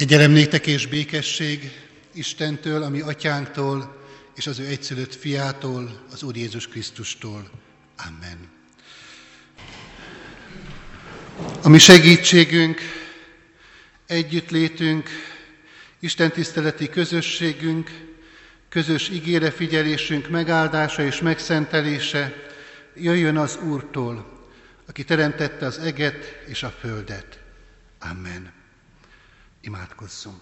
Kegyelem néktek és békesség Istentől, ami atyánktól, és az ő egyszülött fiától, az Úr Jézus Krisztustól. Amen. A mi segítségünk, együttlétünk, Isten tiszteleti közösségünk, közös ígére figyelésünk megáldása és megszentelése jöjjön az Úrtól, aki teremtette az eget és a földet. Amen. Imádkozzunk.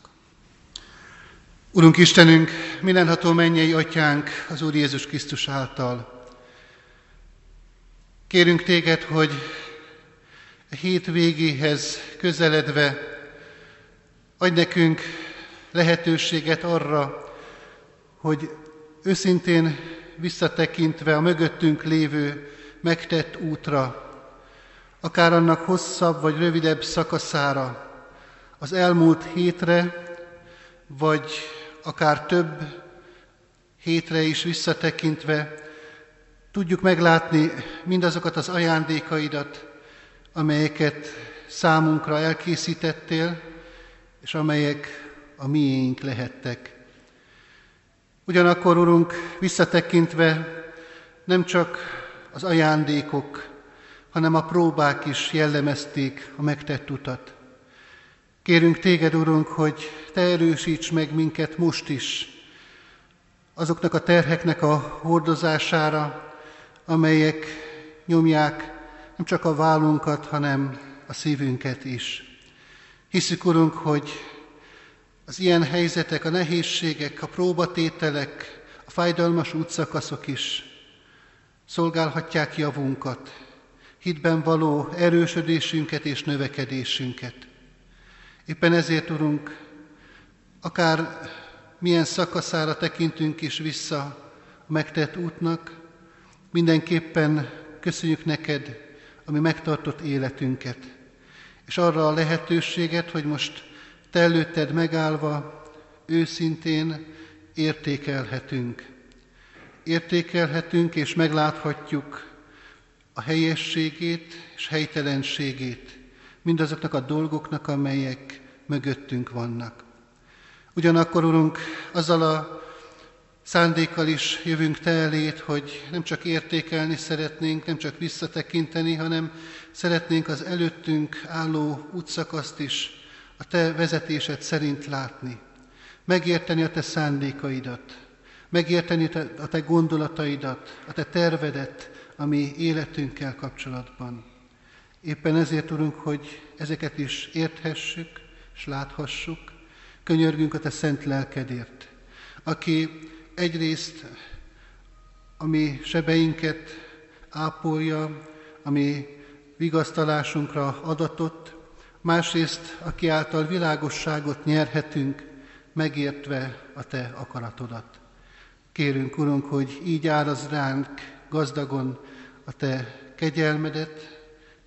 Urunk Istenünk, mindenható mennyei atyánk az Úr Jézus Krisztus által. Kérünk téged, hogy a hét végéhez közeledve adj nekünk lehetőséget arra, hogy őszintén visszatekintve a mögöttünk lévő megtett útra, akár annak hosszabb vagy rövidebb szakaszára, az elmúlt hétre, vagy akár több hétre is visszatekintve, tudjuk meglátni mindazokat az ajándékaidat, amelyeket számunkra elkészítettél, és amelyek a miénk lehettek. Ugyanakkor, Urunk, visszatekintve nem csak az ajándékok, hanem a próbák is jellemezték a megtett utat. Kérünk téged, Urunk, hogy te erősíts meg minket most is azoknak a terheknek a hordozására, amelyek nyomják nem csak a vállunkat, hanem a szívünket is. Hiszük, Urunk, hogy az ilyen helyzetek, a nehézségek, a próbatételek, a fájdalmas útszakaszok is szolgálhatják javunkat, hitben való erősödésünket és növekedésünket. Éppen ezért, Urunk, akár milyen szakaszára tekintünk is vissza a megtett útnak, mindenképpen köszönjük neked, ami megtartott életünket, és arra a lehetőséget, hogy most te előtted megállva őszintén értékelhetünk. Értékelhetünk és megláthatjuk a helyességét és helytelenségét mindazoknak a dolgoknak, amelyek mögöttünk vannak. Ugyanakkor, Urunk, azzal a szándékkal is jövünk Te elét, hogy nem csak értékelni szeretnénk, nem csak visszatekinteni, hanem szeretnénk az előttünk álló útszakaszt is a Te vezetésed szerint látni. Megérteni a Te szándékaidat, megérteni a Te gondolataidat, a Te tervedet, ami életünkkel kapcsolatban. Éppen ezért, Urunk, hogy ezeket is érthessük, és láthassuk, könyörgünk a Te szent lelkedért, aki egyrészt ami sebeinket ápolja, ami vigasztalásunkra adatott, másrészt aki által világosságot nyerhetünk, megértve a Te akaratodat. Kérünk, Urunk, hogy így áraz ránk gazdagon a Te kegyelmedet,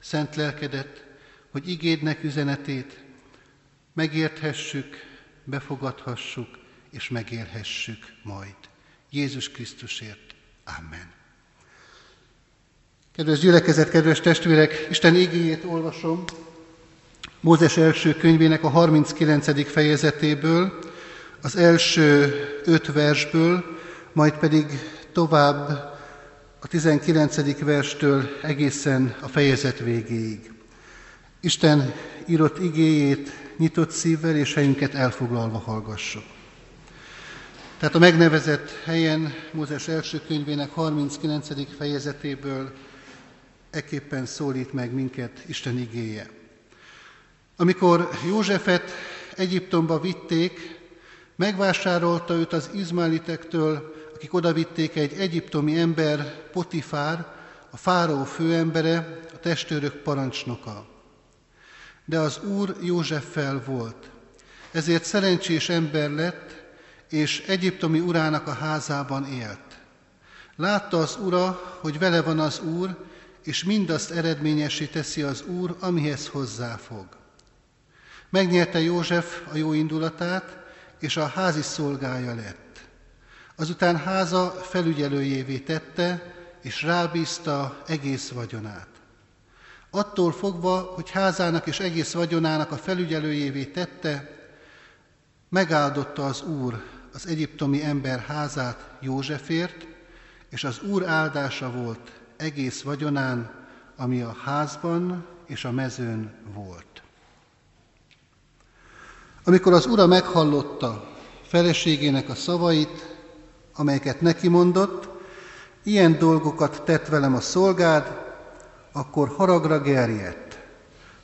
szent lelkedet, hogy igédnek üzenetét megérthessük, befogadhassuk és megérhessük majd. Jézus Krisztusért. Amen. Kedves gyülekezet, kedves testvérek, Isten igéjét olvasom Mózes első könyvének a 39. fejezetéből, az első öt versből, majd pedig tovább a 19. verstől egészen a fejezet végéig. Isten írott igéjét nyitott szívvel és helyünket elfoglalva hallgassuk. Tehát a megnevezett helyen Mózes első könyvének 39. fejezetéből eképpen szólít meg minket Isten igéje. Amikor Józsefet Egyiptomba vitték, megvásárolta őt az izmálitektől, akik odavitték egy egyiptomi ember, Potifár, a fáraó főembere, a testőrök parancsnoka. De az úr Józseffel volt, ezért szerencsés ember lett, és egyiptomi urának a házában élt. Látta az ura, hogy vele van az úr, és mindazt eredményesé teszi az úr, amihez hozzáfog. Megnyerte József a jó indulatát, és a házi szolgája lett. Azután háza felügyelőjévé tette, és rábízta egész vagyonát. Attól fogva, hogy házának és egész vagyonának a felügyelőjévé tette, megáldotta az Úr az egyiptomi ember házát Józsefért, és az Úr áldása volt egész vagyonán, ami a házban és a mezőn volt. Amikor az ura meghallotta feleségének a szavait, amelyeket neki mondott, ilyen dolgokat tett velem a szolgád, akkor haragra gerjedt.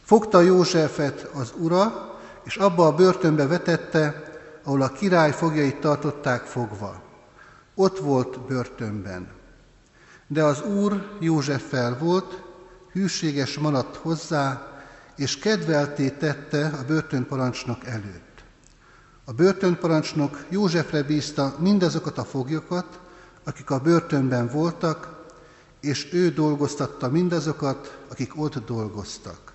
Fogta Józsefet az ura, és abba a börtönbe vetette, ahol a király fogjait tartották fogva. Ott volt börtönben. De az úr Józseffel volt, hűséges maradt hozzá, és kedvelté tette a börtönparancsnok előtt. A börtönparancsnok Józsefre bízta mindazokat a foglyokat, akik a börtönben voltak, és ő dolgoztatta mindazokat, akik ott dolgoztak.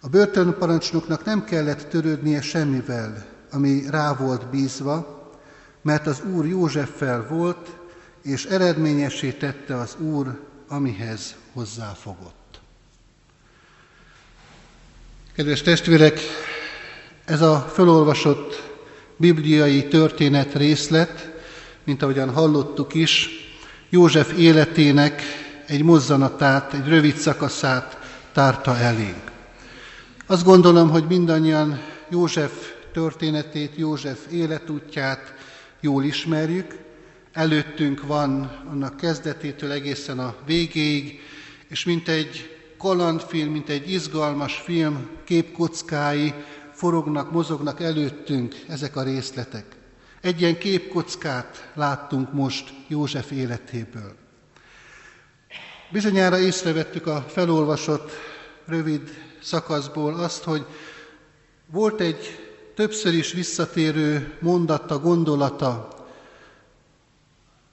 A börtönparancsnoknak nem kellett törődnie semmivel, ami rá volt bízva, mert az Úr Józseffel volt, és eredményessé tette az Úr, amihez hozzáfogott. Kedves testvérek, ez a felolvasott bibliai történet részlet, mint ahogyan hallottuk is, József életének egy mozzanatát, egy rövid szakaszát tárta elénk. Azt gondolom, hogy mindannyian József történetét, József életútját jól ismerjük. Előttünk van annak kezdetétől egészen a végéig, és mint egy kalandfilm, mint egy izgalmas film képkockái forognak, mozognak előttünk ezek a részletek. Egy ilyen képkockát láttunk most József életéből. Bizonyára észrevettük a felolvasott rövid szakaszból azt, hogy volt egy többször is visszatérő mondata, gondolata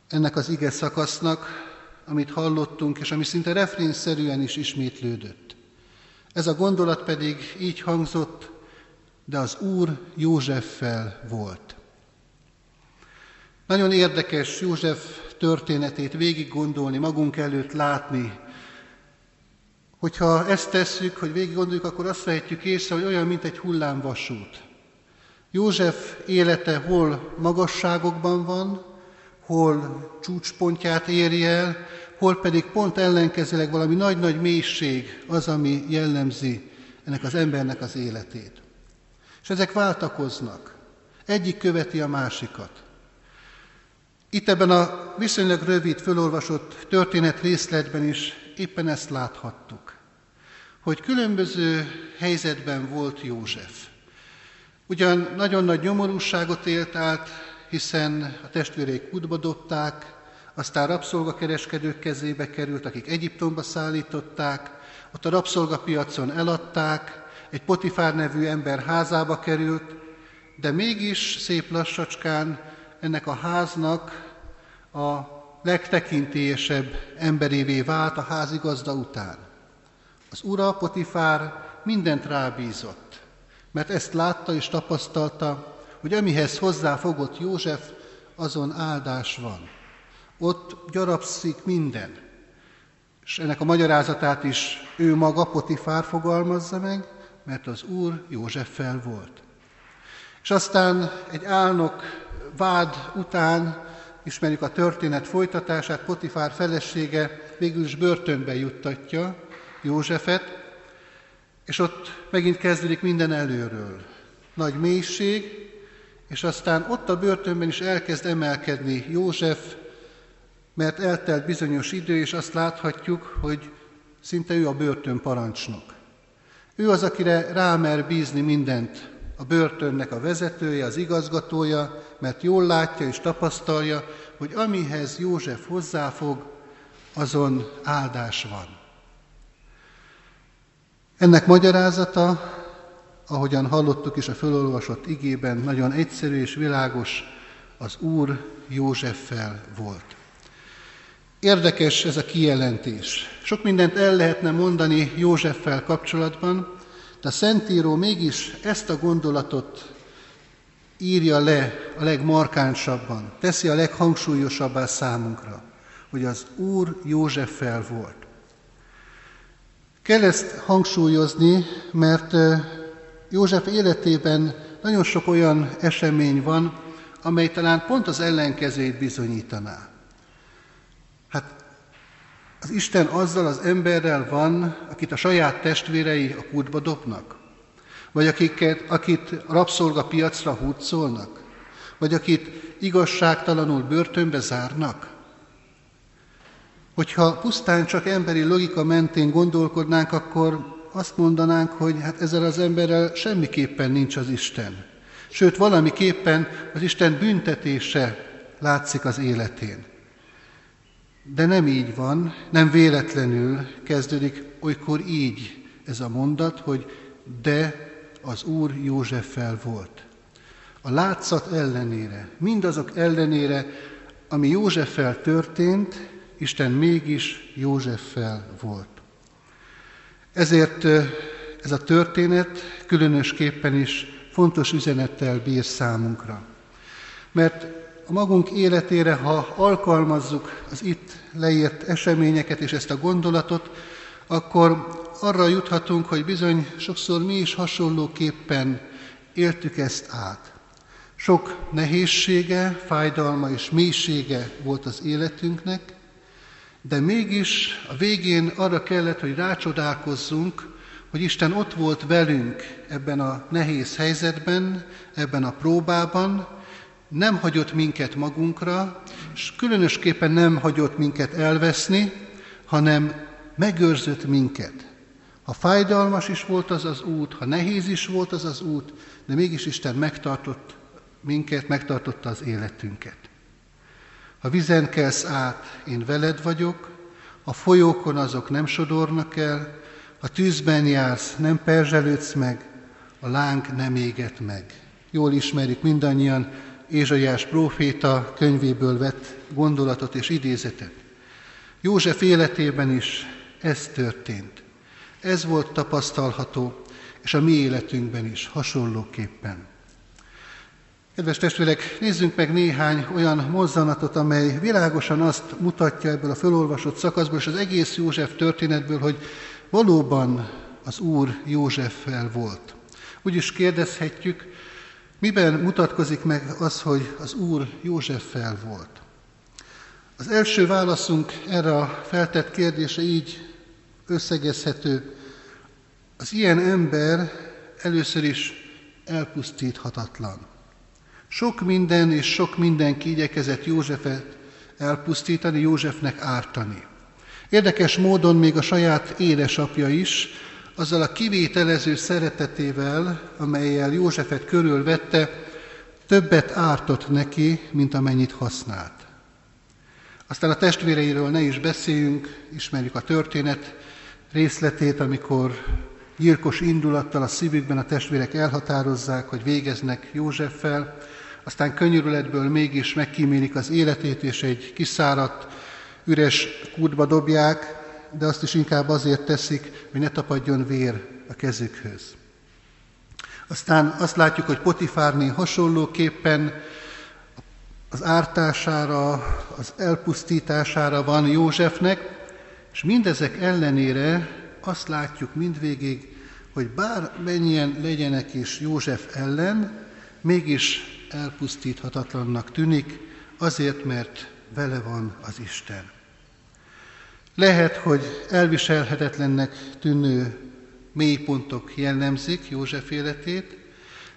ennek az ige szakasznak, amit hallottunk, és ami szinte refrénszerűen is ismétlődött. Ez a gondolat pedig így hangzott, de az Úr Józseffel volt. Nagyon érdekes József történetét végig gondolni, magunk előtt látni. Hogyha ezt tesszük, hogy végig gondoljuk, akkor azt vehetjük észre, hogy olyan, mint egy hullámvasút. József élete hol magasságokban van, hol csúcspontját éri el, hol pedig pont ellenkezőleg valami nagy-nagy mélység az, ami jellemzi ennek az embernek az életét. És ezek váltakoznak. Egyik követi a másikat. Itt ebben a viszonylag rövid, fölolvasott történet részletben is éppen ezt láthattuk, hogy különböző helyzetben volt József. Ugyan nagyon nagy nyomorúságot élt át, hiszen a testvéreik kutba dobták, aztán rabszolgakereskedők kezébe került, akik Egyiptomba szállították, ott a rabszolgapiacon eladták, egy Potifár nevű ember házába került, de mégis szép lassacskán ennek a háznak a legtekintélyesebb emberévé vált a házigazda után. Az ura Potifár mindent rábízott, mert ezt látta és tapasztalta, hogy amihez hozzáfogott József, azon áldás van. Ott gyarapszik minden. És ennek a magyarázatát is ő maga, Potifár fogalmazza meg, mert az Úr Józseffel volt. És aztán egy álnok vád után ismerjük a történet folytatását, Potifár felesége végül is börtönbe juttatja Józsefet, és ott megint kezdődik minden előről. Nagy mélység, és aztán ott a börtönben is elkezd emelkedni József, mert eltelt bizonyos idő, és azt láthatjuk, hogy szinte ő a börtön parancsnok. Ő az, akire rámer bízni mindent, a börtönnek a vezetője, az igazgatója, mert jól látja és tapasztalja, hogy amihez József hozzáfog, azon áldás van. Ennek magyarázata, ahogyan hallottuk is a fölolvasott igében, nagyon egyszerű és világos, az Úr Józseffel volt. Érdekes ez a kijelentés. Sok mindent el lehetne mondani Józseffel kapcsolatban, de a Szentíró mégis ezt a gondolatot írja le a legmarkánsabban, teszi a leghangsúlyosabbá számunkra, hogy az Úr Józseffel volt. Kell ezt hangsúlyozni, mert József életében nagyon sok olyan esemény van, amely talán pont az ellenkezőjét bizonyítaná. Az Isten azzal az emberrel van, akit a saját testvérei a kútba dobnak? Vagy akiket, akit rabszolga piacra húzolnak? Vagy akit igazságtalanul börtönbe zárnak? Hogyha pusztán csak emberi logika mentén gondolkodnánk, akkor azt mondanánk, hogy hát ezzel az emberrel semmiképpen nincs az Isten. Sőt, valamiképpen az Isten büntetése látszik az életén. De nem így van, nem véletlenül kezdődik olykor így ez a mondat, hogy de az Úr Józseffel volt. A látszat ellenére, mindazok ellenére, ami Józseffel történt, Isten mégis Józseffel volt. Ezért ez a történet különösképpen is fontos üzenettel bír számunkra. Mert a magunk életére, ha alkalmazzuk az itt leírt eseményeket és ezt a gondolatot, akkor arra juthatunk, hogy bizony sokszor mi is hasonlóképpen éltük ezt át. Sok nehézsége, fájdalma és mélysége volt az életünknek, de mégis a végén arra kellett, hogy rácsodálkozzunk, hogy Isten ott volt velünk ebben a nehéz helyzetben, ebben a próbában, nem hagyott minket magunkra, és különösképpen nem hagyott minket elveszni, hanem megőrzött minket. Ha fájdalmas is volt az az út, ha nehéz is volt az az út, de mégis Isten megtartott minket, megtartotta az életünket. Ha vizen kelsz át, én veled vagyok, a folyókon azok nem sodornak el, a tűzben jársz, nem perzselődsz meg, a láng nem éget meg. Jól ismerik mindannyian Ézsaiás próféta könyvéből vett gondolatot és idézetet. József életében is ez történt. Ez volt tapasztalható, és a mi életünkben is hasonlóképpen. Kedves testvérek, nézzünk meg néhány olyan mozzanatot, amely világosan azt mutatja ebből a felolvasott szakaszból, és az egész József történetből, hogy valóban az Úr Józseffel volt. Úgy is kérdezhetjük, miben mutatkozik meg az, hogy az Úr Józseffel volt. Az első válaszunk erre a feltett kérdése így összegezhető. Az ilyen ember először is elpusztíthatatlan. Sok minden és sok mindenki igyekezett Józsefet elpusztítani, Józsefnek ártani. Érdekes módon még a saját édesapja is, azzal a kivételező szeretetével, amelyel Józsefet körülvette, többet ártott neki, mint amennyit használt. Aztán a testvéreiről ne is beszéljünk, ismerjük a történet részletét, amikor gyilkos indulattal a szívükben a testvérek elhatározzák, hogy végeznek Józseffel, aztán könyörületből mégis megkímélik az életét, és egy kiszáradt, üres kútba dobják, de azt is inkább azért teszik, hogy ne tapadjon vér a kezükhöz. Aztán azt látjuk, hogy Potifárné hasonlóképpen az ártására, az elpusztítására van Józsefnek, és mindezek ellenére azt látjuk mindvégig, hogy bármennyien legyenek is József ellen, mégis elpusztíthatatlannak tűnik, azért, mert vele van az Isten. Lehet, hogy elviselhetetlennek tűnő mélypontok jellemzik József életét,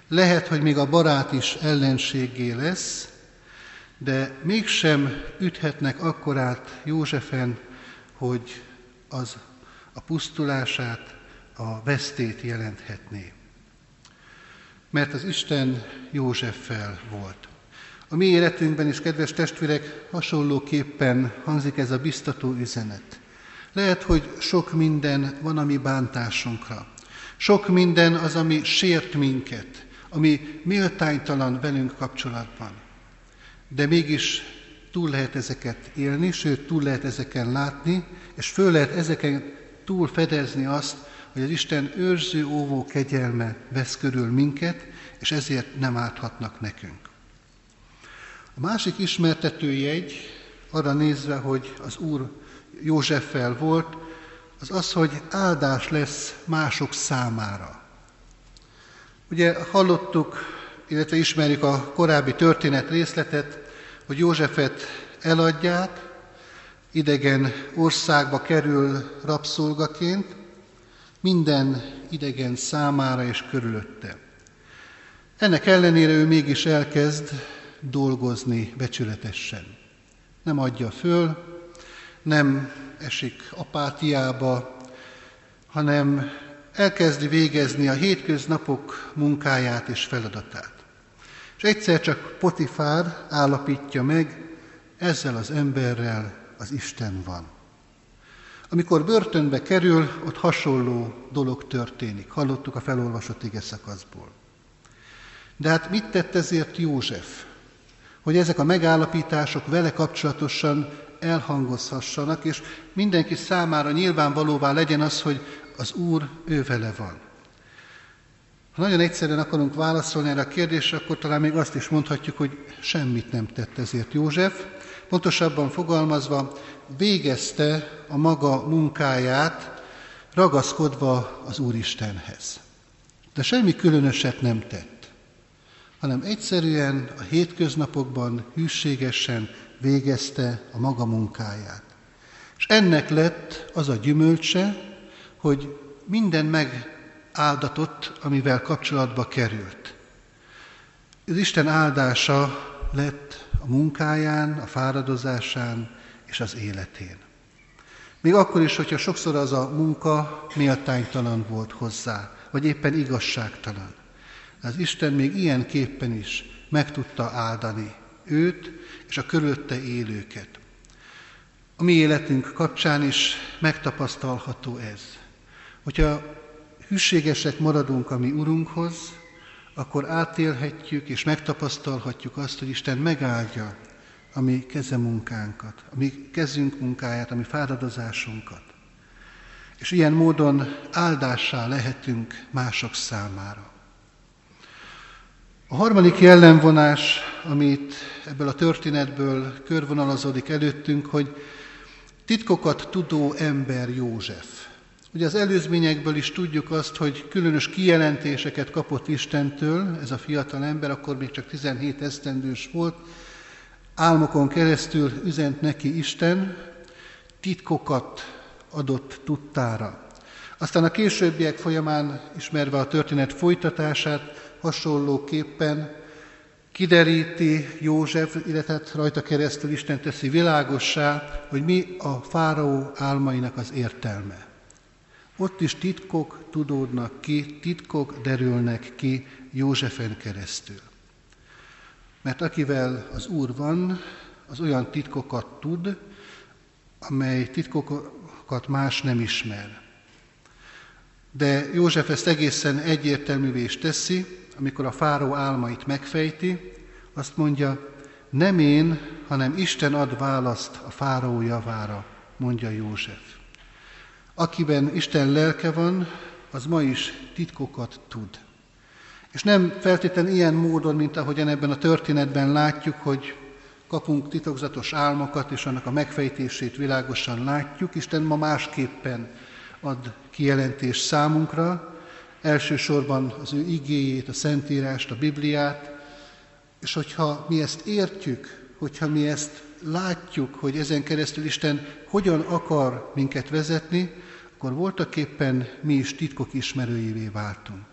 lehet, hogy még a barát is ellenségé lesz, de mégsem üthetnek akkorát Józsefen, hogy az a pusztulását, a vesztét jelenthetné. Mert az Isten Józseffel volt. A mi életünkben is, kedves testvérek, hasonlóképpen hangzik ez a biztató üzenet. Lehet, hogy sok minden van a mi bántásunkra. Sok minden az, ami sért minket, ami méltánytalan velünk kapcsolatban. De mégis túl lehet ezeket élni, sőt, túl lehet ezeken látni, és föl lehet ezeken túl fedezni azt, hogy az Isten őrző, óvó kegyelme vesz körül minket, és ezért nem árthatnak nekünk. A másik ismertető jegy, arra nézve, hogy az Úr Józseffel volt, az az, hogy áldás lesz mások számára. Ugye hallottuk illetve ismerjük a korábbi történet részletet, hogy Józsefet eladják, idegen országba kerül rabszolgaként, minden idegen számára és körülötte. Ennek ellenére ő mégis elkezd dolgozni becsületesen. Nem adja föl, nem esik apátiába, hanem elkezdi végezni a hétköznapok munkáját és feladatát. És egyszer csak Potifár állapítja meg, ezzel az emberrel az Isten van. Amikor börtönbe kerül, ott hasonló dolog történik. Hallottuk a felolvasott ige szakaszból. De hát mit tett ezért József? Hogy ezek a megállapítások vele kapcsolatosan elhangozhassanak, és mindenki számára nyilvánvalóvá legyen az, hogy az Úr ő vele van. Ha nagyon egyszerűen akarunk válaszolni erre a kérdésre, akkor talán még azt is mondhatjuk, hogy semmit nem tett ezért József. Pontosabban fogalmazva, végezte a maga munkáját, ragaszkodva az Úristenhez. De semmi különöset nem tett, hanem egyszerűen a hétköznapokban hűségesen végezte a maga munkáját. És ennek lett az a gyümölcse, hogy minden megáldatott, amivel kapcsolatba került. Az Isten áldása lett a munkáján, a fáradozásán és az életén. Még akkor is, hogyha sokszor az a munka méltánytalan volt hozzá, vagy éppen igazságtalan. Az Isten még ilyen képpen is meg tudta áldani őt és a körülötte élőket. A mi életünk kapcsán is megtapasztalható ez. Hogyha hűségesek maradunk a mi Urunkhoz, akkor átélhetjük és megtapasztalhatjuk azt, hogy Isten megáldja a mi kezemunkánkat, a mi kezünk munkáját, a mi fáradozásunkat. És ilyen módon áldássá lehetünk mások számára. A harmadik jellemvonás, amit ebből a történetből körvonalazódik előttünk, hogy titkokat tudó ember József. Ugye az előzményekből is tudjuk azt, hogy különös kijelentéseket kapott Istentől, ez a fiatal ember, akkor még csak 17 esztendős volt, álmokon keresztül üzent neki Isten, titkokat adott tudtára. Aztán a későbbiek folyamán, ismerve a történet folytatását, hasonlóképpen kideríti József, illetve rajta keresztül Isten teszi világossá, hogy mi a fáraó álmainak az értelme. Ott is titkok tudódnak ki, titkok derülnek ki Józsefen keresztül. Mert akivel az Úr van, az olyan titkokat tud, amely titkokat más nem ismer. De József ezt egészen egyértelművé is teszi, amikor a fáró álmait megfejti, azt mondja, nem én, hanem Isten ad választ a fáró javára, mondja József. Akiben Isten lelke van, az ma is titkokat tud. És nem feltétlenül ilyen módon, mint ahogyan ebben a történetben látjuk, hogy kapunk titokzatos álmokat, és annak a megfejtését világosan látjuk. Isten ma másképpen ad kijelentést számunkra, elsősorban az ő igéjét, a Szentírást, a Bibliát, és hogyha mi ezt értjük, hogyha mi ezt látjuk, hogy ezen keresztül Isten hogyan akar minket vezetni, akkor voltaképpen mi is titkok ismerőjévé váltunk.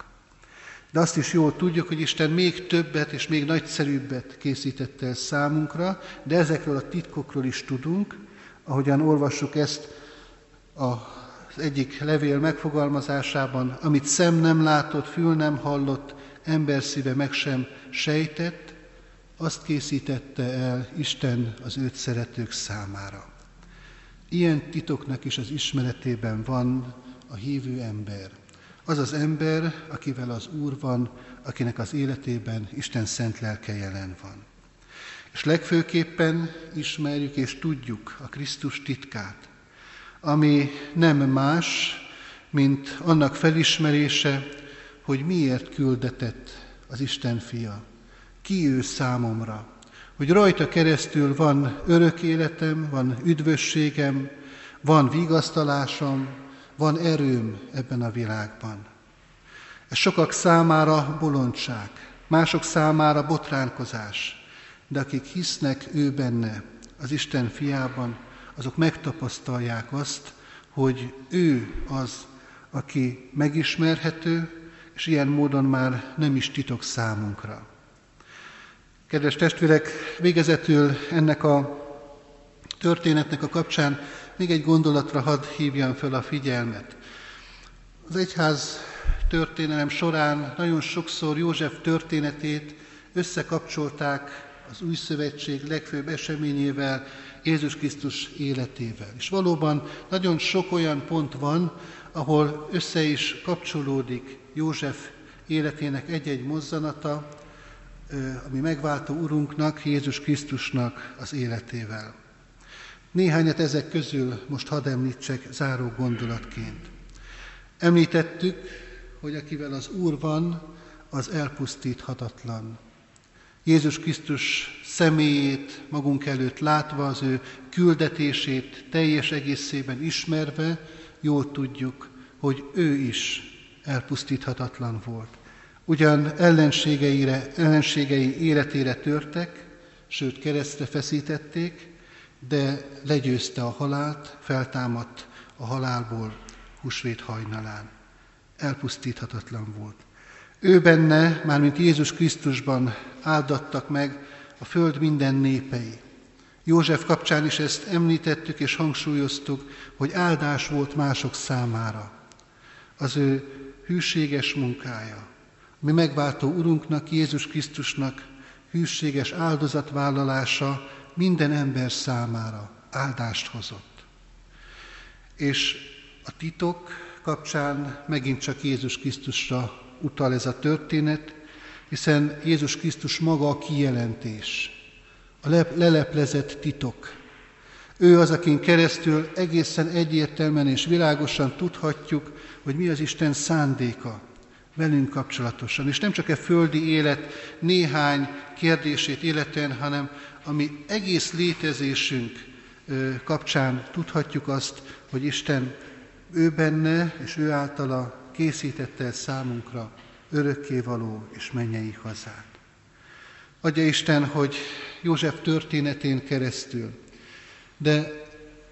De azt is jól tudjuk, hogy Isten még többet és még nagyszerűbbet készített el számunkra, de ezekről a titkokról is tudunk, ahogyan olvassuk ezt az egyik levél megfogalmazásában, amit szem nem látott, fül nem hallott, ember szíve meg sem sejtett, azt készítette el Isten az őt szeretők számára. Ilyen titoknak is az ismeretében van a hívő ember. Az az ember, akivel az Úr van, akinek az életében Isten szent lelke jelen van. És legfőképpen ismerjük és tudjuk a Krisztus titkát, ami nem más, mint annak felismerése, hogy miért küldetett az Isten fia, ki ő számomra, hogy rajta keresztül van örök életem, van üdvösségem, van vigasztalásom, van erőm ebben a világban. Ez sokak számára bolondság, mások számára botránkozás, de akik hisznek ő benne, az Isten fiában, azok megtapasztalják azt, hogy ő az, aki megismerhető, és ilyen módon már nem is titok számunkra. Kedves testvérek, végezetül ennek a történetnek a kapcsán még egy gondolatra hadd hívjam föl a figyelmet. Az egyház történelem során nagyon sokszor József történetét összekapcsolták az új szövetség legfőbb eseményével, Jézus Krisztus életével. És valóban nagyon sok olyan pont van, ahol össze is kapcsolódik József életének egy-egy mozzanata, ami megváltó Urunknak, Jézus Krisztusnak az életével. Néhányat ezek közül most hadd említsek záró gondolatként. Említettük, hogy akivel az Úr van, az elpusztíthatatlan. Jézus Krisztus személyét magunk előtt látva, az ő küldetését teljes egészében ismerve, jól tudjuk, hogy ő is elpusztíthatatlan volt. Ugyan ellenségeire, ellenségei életére törtek, sőt keresztre feszítették, de legyőzte a halált, feltámadt a halálból husvét hajnalán. Elpusztíthatatlan volt. Ő benne, mármint Jézus Krisztusban áldattak meg a föld minden népei. József kapcsán is ezt említettük és hangsúlyoztuk, hogy áldás volt mások számára. Az ő hűséges munkája, mi megváltó Urunknak, Jézus Krisztusnak hűséges áldozatvállalása minden ember számára áldást hozott. És a titok kapcsán megint csak Jézus Krisztusra utal ez a történet, hiszen Jézus Krisztus maga a kijelentés, a leleplezett titok. Ő az, akin keresztül egészen egyértelműen és világosan tudhatjuk, hogy mi az Isten szándéka velünk kapcsolatosan. És nem csak a földi élet néhány kérdését illetően, hanem ami egész létezésünk kapcsán tudhatjuk azt, hogy Isten ő benne és ő általa készítette számunkra örökkévaló és mennyei hazát. Adja Isten, hogy József történetén keresztül, de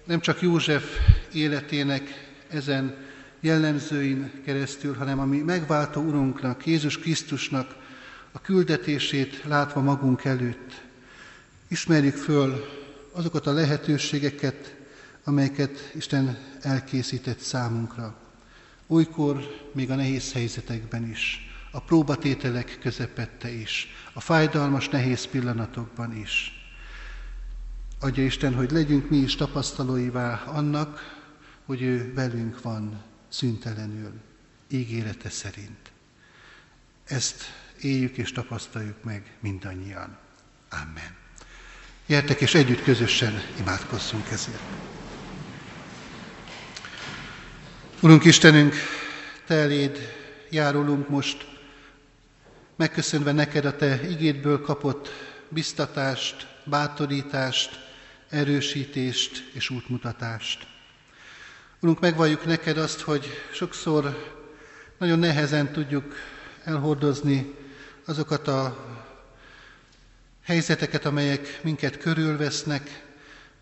nem csak József életének ezen jellemzőin keresztül, hanem ami megváltó Urunknak, Jézus Krisztusnak a küldetését látva magunk előtt, ismerjük föl azokat a lehetőségeket, amelyeket Isten elkészített számunkra. Olykor még a nehéz helyzetekben is, a próbatételek közepette is, a fájdalmas, nehéz pillanatokban is. Adja Isten, hogy legyünk mi is tapasztalóivá annak, hogy ő velünk van szüntelenül, ígérete szerint. Ezt éljük és tapasztaljuk meg mindannyian. Amen. Gyertek és együtt közösen imádkozzunk ezért. Urunk Istenünk, Te eléd járulunk most, megköszönve neked a Te igédből kapott biztatást, bátorítást, erősítést és útmutatást. Urunk, megvalljuk neked azt, hogy sokszor nagyon nehezen tudjuk elhordozni azokat a helyzeteket, amelyek minket körülvesznek,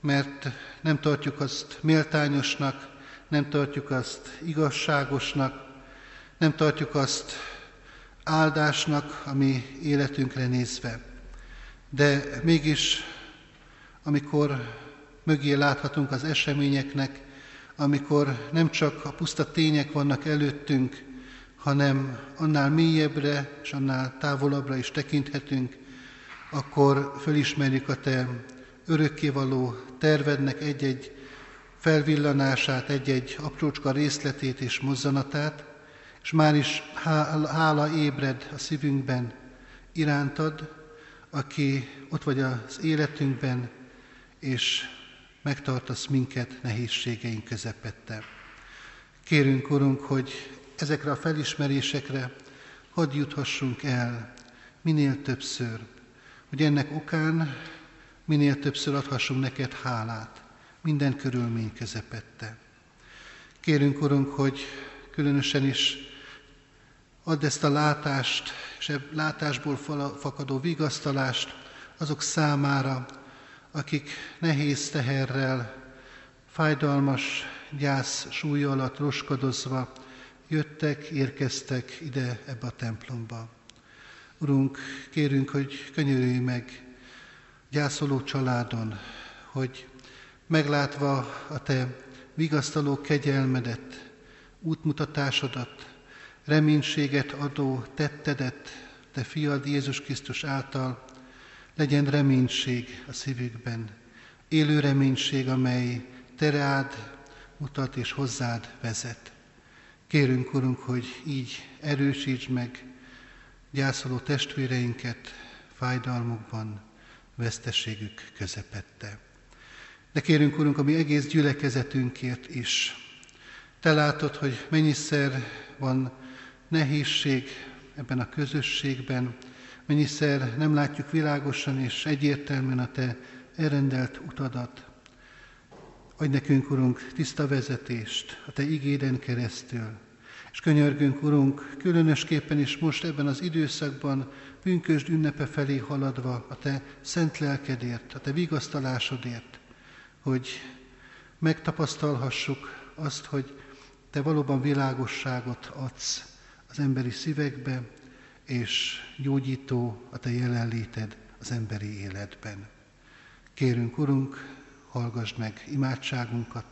mert nem tartjuk azt méltányosnak, nem tartjuk azt igazságosnak, nem tartjuk azt áldásnak, ami életünkre nézve. De mégis, amikor mögé láthatunk az eseményeknek, amikor nem csak a puszta tények vannak előttünk, hanem annál mélyebbre és annál távolabbra is tekinthetünk, akkor fölismerjük a Te örökkévaló tervednek egy-egy felvillanását, egy-egy aprócska részletét és mozzanatát, és már is hála ébred a szívünkben irántad, aki ott vagy az életünkben, és megtartasz minket nehézségeink közepette. Kérünk, Urunk, hogy ezekre a felismerésekre hadd juthassunk el minél többször, hogy ennek okán minél többször adhassunk neked hálát minden körülmény közepette. Kérünk, Urunk, hogy különösen is Add ezt a látást, és a látásból fakadó vigasztalást azok számára, akik nehéz teherrel, fájdalmas gyász súly alatt roskadozva jöttek, érkeztek ide ebbe a templomba. Urunk, kérünk, hogy könyörülj meg gyászoló családon, hogy meglátva a Te vigasztaló kegyelmedet, útmutatásodat, reménységet adó tettedet, Te fiad Jézus Krisztus által, legyen reménység a szívükben, élő reménység, amely Te rád mutat és hozzád vezet. Kérünk, Urunk, hogy így erősíts meg gyászoló testvéreinket fájdalmukban, veszteségük közepette. De kérünk, Urunk, a mi egész gyülekezetünkért is. Te látod, hogy mennyiszer van nehézség ebben a közösségben, mennyiszer nem látjuk világosan és egyértelműen a Te elrendelt utadat. Adj nekünk, Urunk, tiszta vezetést a Te igéden keresztül, és könyörgünk, Urunk, különösképpen is most ebben az időszakban pünkösd ünnepe felé haladva a Te szent lelkedért, a Te vigasztalásodért, hogy megtapasztalhassuk azt, hogy Te valóban világosságot adsz az emberi szívekbe, és gyógyító a Te jelenléted az emberi életben. Kérünk, Urunk, hallgassd meg imádságunkat,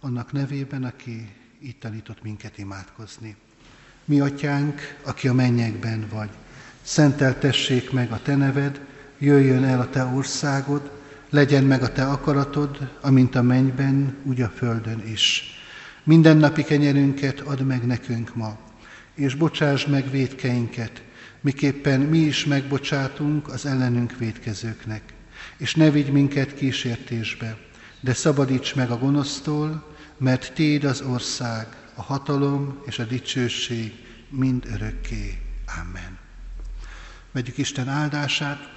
annak nevében, aki itt tanított minket imádkozni. Mi, Atyánk, aki a mennyekben vagy, szenteltessék meg a Te neved, jöjjön el a Te országod, legyen meg a Te akaratod, amint a mennyben, úgy a földön is. Minden napi kenyerünket add meg nekünk ma, és bocsáss meg védkeinket, miképpen mi is megbocsátunk az ellenünk védkezőknek. És ne vigy minket kísértésbe, de szabadíts meg a gonosztól, mert Téd az ország, a hatalom és a dicsőség mind örökké. Amen. Vegyük Isten áldását,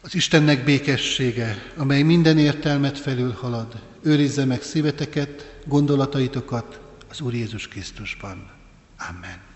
az Istennek békessége, amely minden értelmet felül halad, őrizze meg szíveteket, gondolataitokat az Úr Jézus Krisztusban. Amen.